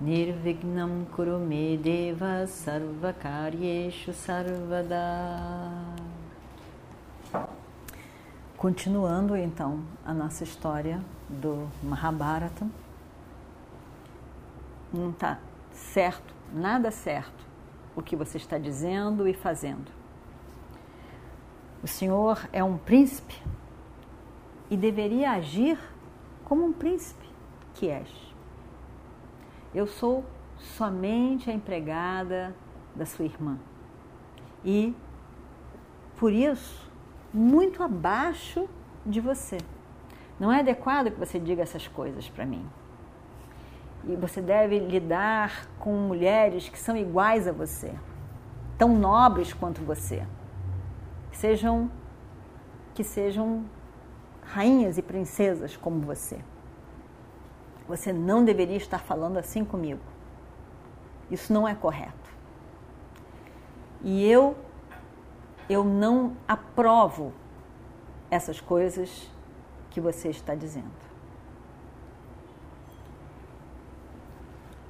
Nirvignam Kurume Deva Sarvakaryeshu Sarvada Continuando então a nossa história do Mahabharata, não está certo, nada certo o que você está dizendo e fazendo. O Senhor é um príncipe e deveria agir como um príncipe que és. Eu sou somente a empregada da sua irmã e, por isso, muito abaixo de você. Não é adequado que você diga essas coisas para mim. E você deve lidar com mulheres que são iguais a você, tão nobres quanto você que sejam que sejam rainhas e princesas como você. Você não deveria estar falando assim comigo. Isso não é correto. E eu eu não aprovo essas coisas que você está dizendo.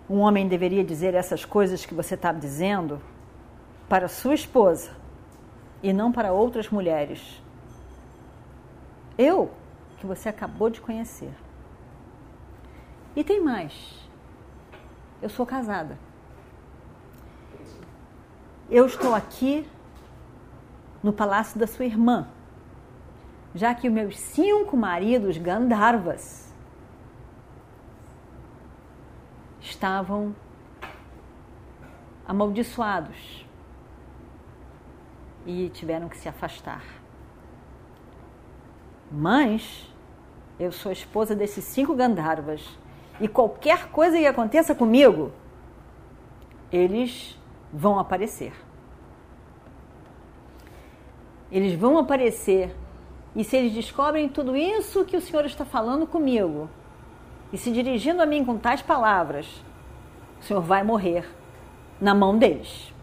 Um homem deveria dizer essas coisas que você está dizendo para sua esposa e não para outras mulheres. Eu, que você acabou de conhecer. E tem mais. Eu sou casada. Eu estou aqui no palácio da sua irmã, já que os meus cinco maridos Gandharvas estavam amaldiçoados e tiveram que se afastar. Mas eu sou esposa desses cinco Gandharvas e qualquer coisa que aconteça comigo, eles vão aparecer. Eles vão aparecer e se eles descobrem tudo isso que o Senhor está falando comigo e se dirigindo a mim com tais palavras, o Senhor vai morrer na mão deles.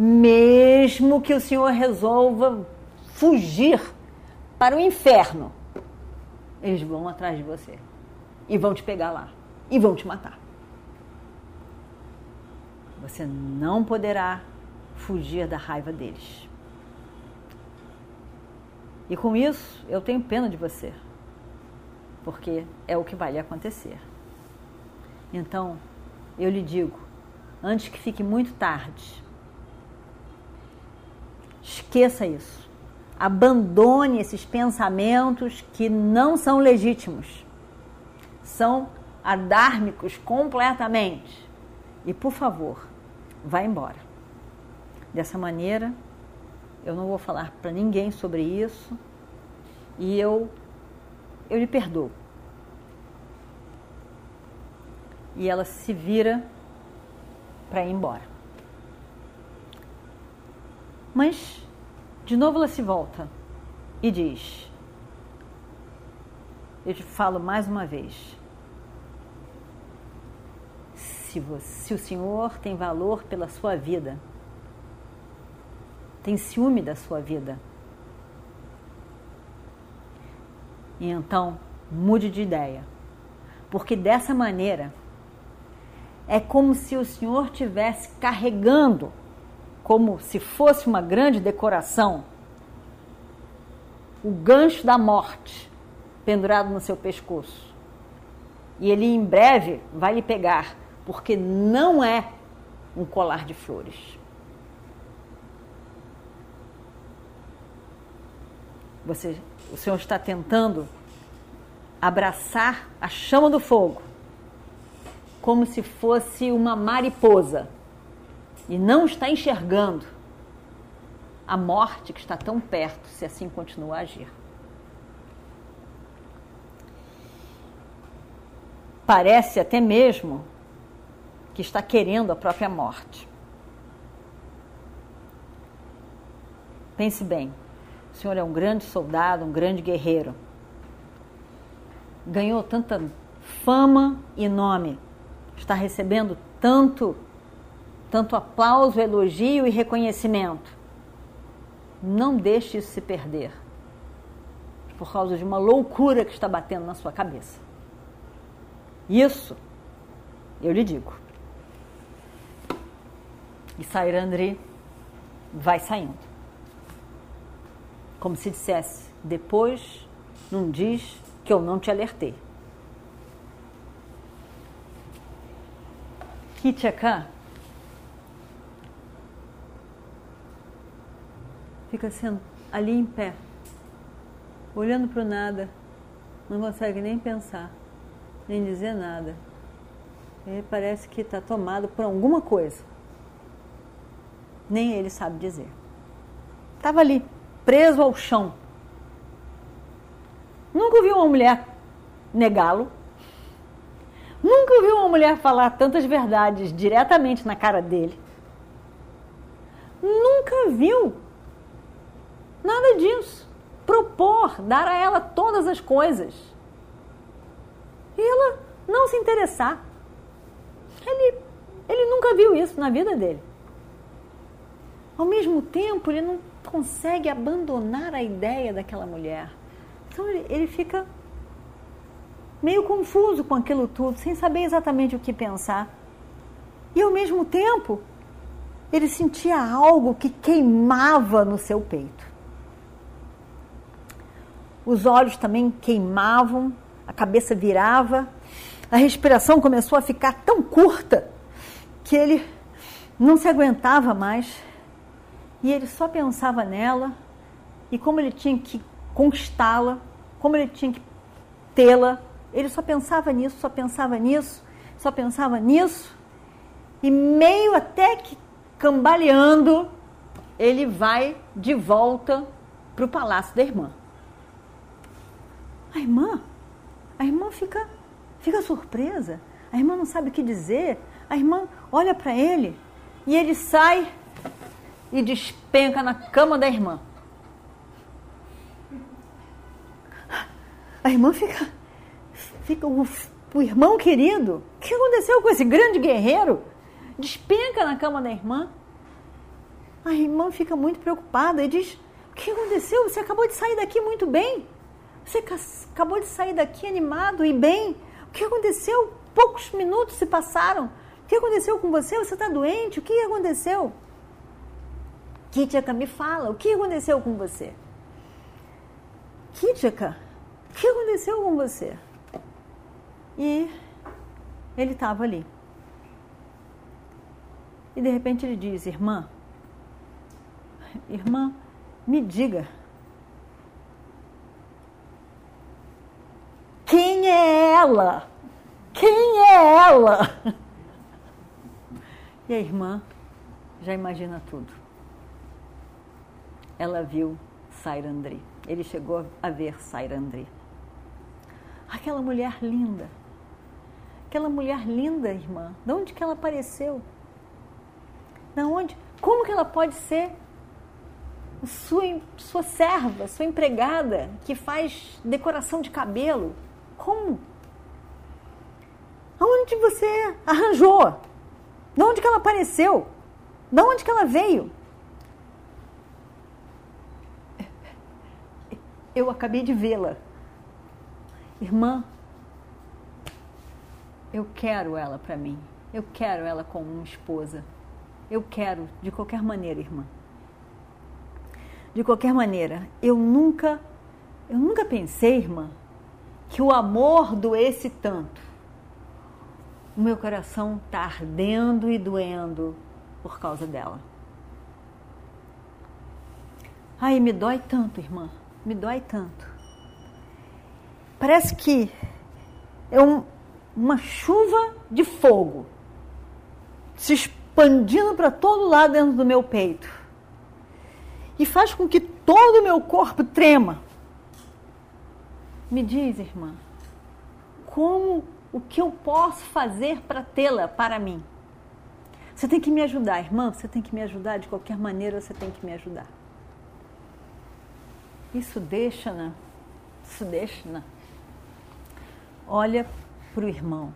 mesmo que o Senhor resolva fugir para o inferno, eles vão atrás de você e vão te pegar lá e vão te matar. Você não poderá fugir da raiva deles. E com isso, eu tenho pena de você, porque é o que vai lhe acontecer. Então, eu lhe digo, antes que fique muito tarde, Esqueça isso. Abandone esses pensamentos que não são legítimos. São adármicos completamente. E, por favor, vá embora. Dessa maneira, eu não vou falar para ninguém sobre isso e eu eu lhe perdoo. E ela se vira para ir embora. Mas, de novo, ela se volta e diz: Eu te falo mais uma vez. Se, você, se o Senhor tem valor pela sua vida, tem ciúme da sua vida, e então mude de ideia, porque dessa maneira é como se o Senhor tivesse carregando como se fosse uma grande decoração, o gancho da morte pendurado no seu pescoço. E ele em breve vai lhe pegar, porque não é um colar de flores. Você, o Senhor está tentando abraçar a chama do fogo, como se fosse uma mariposa e não está enxergando a morte que está tão perto se assim continuar a agir. Parece até mesmo que está querendo a própria morte. Pense bem, o senhor é um grande soldado, um grande guerreiro. Ganhou tanta fama e nome, está recebendo tanto, tanto aplauso, elogio e reconhecimento. Não deixe isso se perder por causa de uma loucura que está batendo na sua cabeça. Isso eu lhe digo. E Sairandri vai saindo. Como se dissesse, depois não diz que eu não te alertei. Kitchakan fica sendo ali em pé, olhando para o nada, não consegue nem pensar, nem dizer nada. Ele parece que está tomado por alguma coisa. Nem ele sabe dizer. Estava ali, preso ao chão. Nunca ouviu uma mulher negá-lo. Nunca ouviu uma mulher falar tantas verdades diretamente na cara dele. Nunca viu nada disso. Propor, dar a ela todas as coisas. E ela não se interessar. Ele, ele nunca viu isso na vida dele. Ao mesmo tempo, ele não consegue abandonar a ideia daquela mulher. Então ele, ele fica meio confuso com aquilo tudo, sem saber exatamente o que pensar. E ao mesmo tempo, ele sentia algo que queimava no seu peito. Os olhos também queimavam, a cabeça virava a respiração começou a ficar tão curta que ele não se aguentava mais e ele só pensava nela e como ele tinha que conquistá-la, como ele tinha que tê-la. Ele só pensava nisso, só pensava nisso, só pensava nisso e meio até que cambaleando, ele vai de volta para o palácio da irmã. A irmã, a irmã fica fica surpresa. A irmã não sabe o que dizer. A irmã olha para ele e ele sai e despenca na cama da irmã. A irmã fica. fica o, o irmão querido. O que aconteceu com esse grande guerreiro? Despenca na cama da irmã. A irmã fica muito preocupada e diz: O que aconteceu? Você acabou de sair daqui muito bem. Você acabou de sair daqui animado e bem. O que aconteceu? Poucos minutos se passaram. O que aconteceu com você? Você está doente? O que aconteceu? Kitchaka, me fala, o que aconteceu com você? Kitchaka, o que aconteceu com você? E ele estava ali. E de repente ele diz: Irmã, irmã, me diga Quem é ela? Quem é ela? E a irmã já imagina tudo. Ela viu Sairandri. Ele chegou a ver Sairandri. Aquela mulher linda. Aquela mulher linda, irmã. De onde que ela apareceu? De onde? Como que ela pode ser sua, sua serva, sua empregada, que faz decoração de cabelo? Como? Aonde você arranjou? De onde que ela apareceu? De onde que ela veio? Eu acabei de vê-la. Irmã, eu quero ela para mim. Eu quero ela como uma esposa. Eu quero, de qualquer maneira, irmã. De qualquer maneira, eu nunca, eu nunca pensei, irmã, que o amor doesse tanto. O meu coração está ardendo e doendo por causa dela. Ai, me dói tanto, irmã, me dói tanto. Parece que é um, uma chuva de fogo se expandindo para todo lado dentro do meu peito e faz com que todo o meu corpo trema me diz, irmã, como o que eu posso fazer para tê-la para mim? Você tem que me ajudar, irmã, você tem que me ajudar, de qualquer maneira você tem que me ajudar. Isso deixa, né? Isso deixa, né? Olha para o irmão.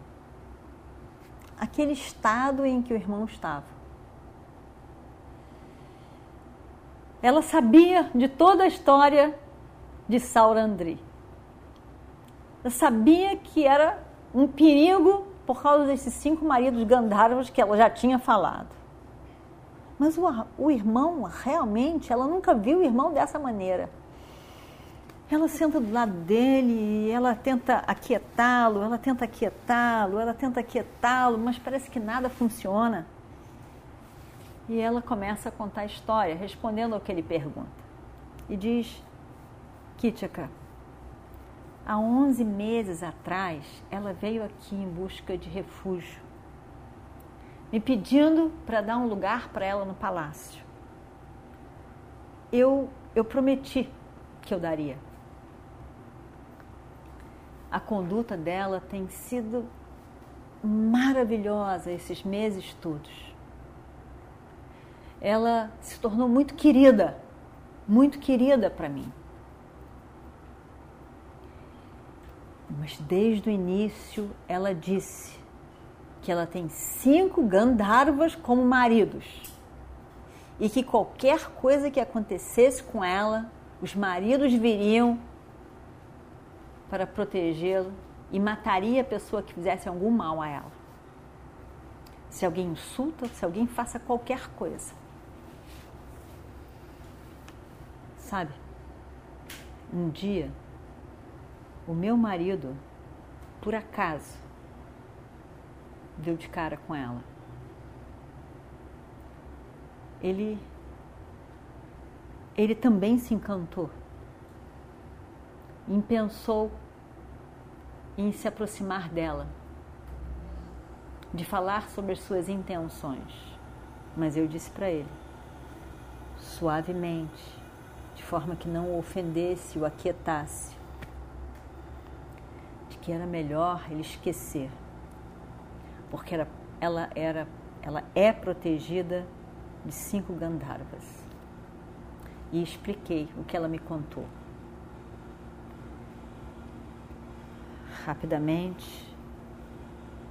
Aquele estado em que o irmão estava. Ela sabia de toda a história de Saurandri. Ela sabia que era um perigo por causa desses cinco maridos Gandharvas que ela já tinha falado. Mas o, o irmão, realmente, ela nunca viu o irmão dessa maneira. Ela senta do lado dele, ela tenta aquietá-lo, ela tenta aquietá-lo, ela tenta aquietá-lo, mas parece que nada funciona. E ela começa a contar a história, respondendo ao que ele pergunta. E diz: Kitchaka, Há 11 meses atrás, ela veio aqui em busca de refúgio, me pedindo para dar um lugar para ela no palácio. Eu, eu prometi que eu daria. A conduta dela tem sido maravilhosa esses meses todos. Ela se tornou muito querida, muito querida para mim. Mas desde o início ela disse que ela tem cinco Gandharvas como maridos e que qualquer coisa que acontecesse com ela, os maridos viriam para protegê-la e mataria a pessoa que fizesse algum mal a ela. Se alguém insulta, se alguém faça qualquer coisa. Sabe? Um dia o meu marido, por acaso, deu de cara com ela. Ele ele também se encantou e pensou em se aproximar dela, de falar sobre as suas intenções. Mas eu disse para ele, suavemente, de forma que não o ofendesse, o aquietasse que era melhor ele esquecer, porque era, ela era, ela é protegida de cinco Gandharvas. E expliquei o que ela me contou. Rapidamente,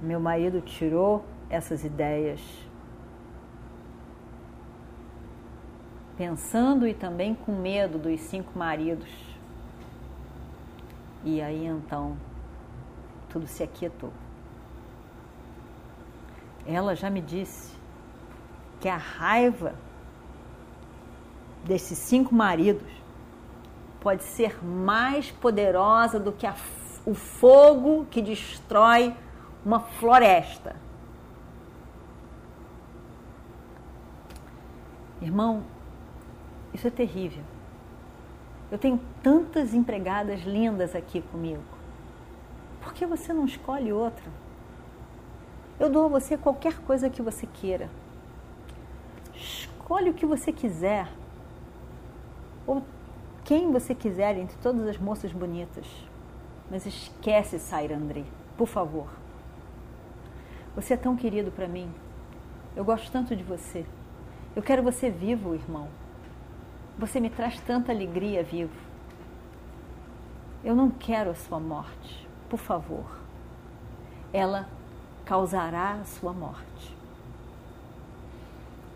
meu marido tirou essas ideias, pensando e também com medo dos cinco maridos. E aí então tudo se aquietou. Ela já me disse que a raiva desses cinco maridos pode ser mais poderosa do que a, o fogo que destrói uma floresta. Irmão, isso é terrível. Eu tenho tantas empregadas lindas aqui comigo. Por que você não escolhe outra? Eu dou a você qualquer coisa que você queira. Escolhe o que você quiser. Ou quem você quiser entre todas as moças bonitas. Mas esquece Sairandri, por favor. Você é tão querido para mim. Eu gosto tanto de você. Eu quero você vivo, irmão. Você me traz tanta alegria vivo. Eu não quero a sua morte por favor, ela causará a sua morte.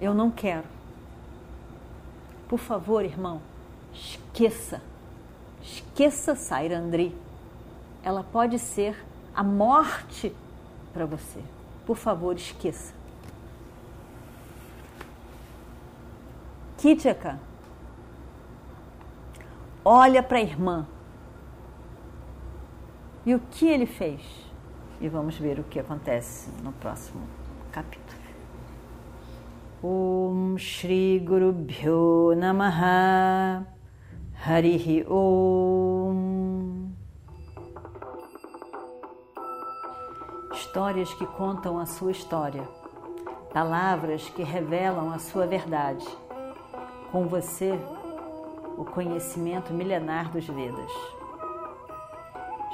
Eu não quero. Por favor, irmão, esqueça. Esqueça Sairandri. Ela pode ser a morte para você. Por favor, esqueça. Kitchaka, olha para a irmã e o que ele fez? E vamos ver o que acontece no próximo capítulo. Om Shri Guru Bhyo Namaha Harihi Om Histórias que contam a sua história, palavras que revelam a sua verdade. Com você, o conhecimento milenar dos Vedas.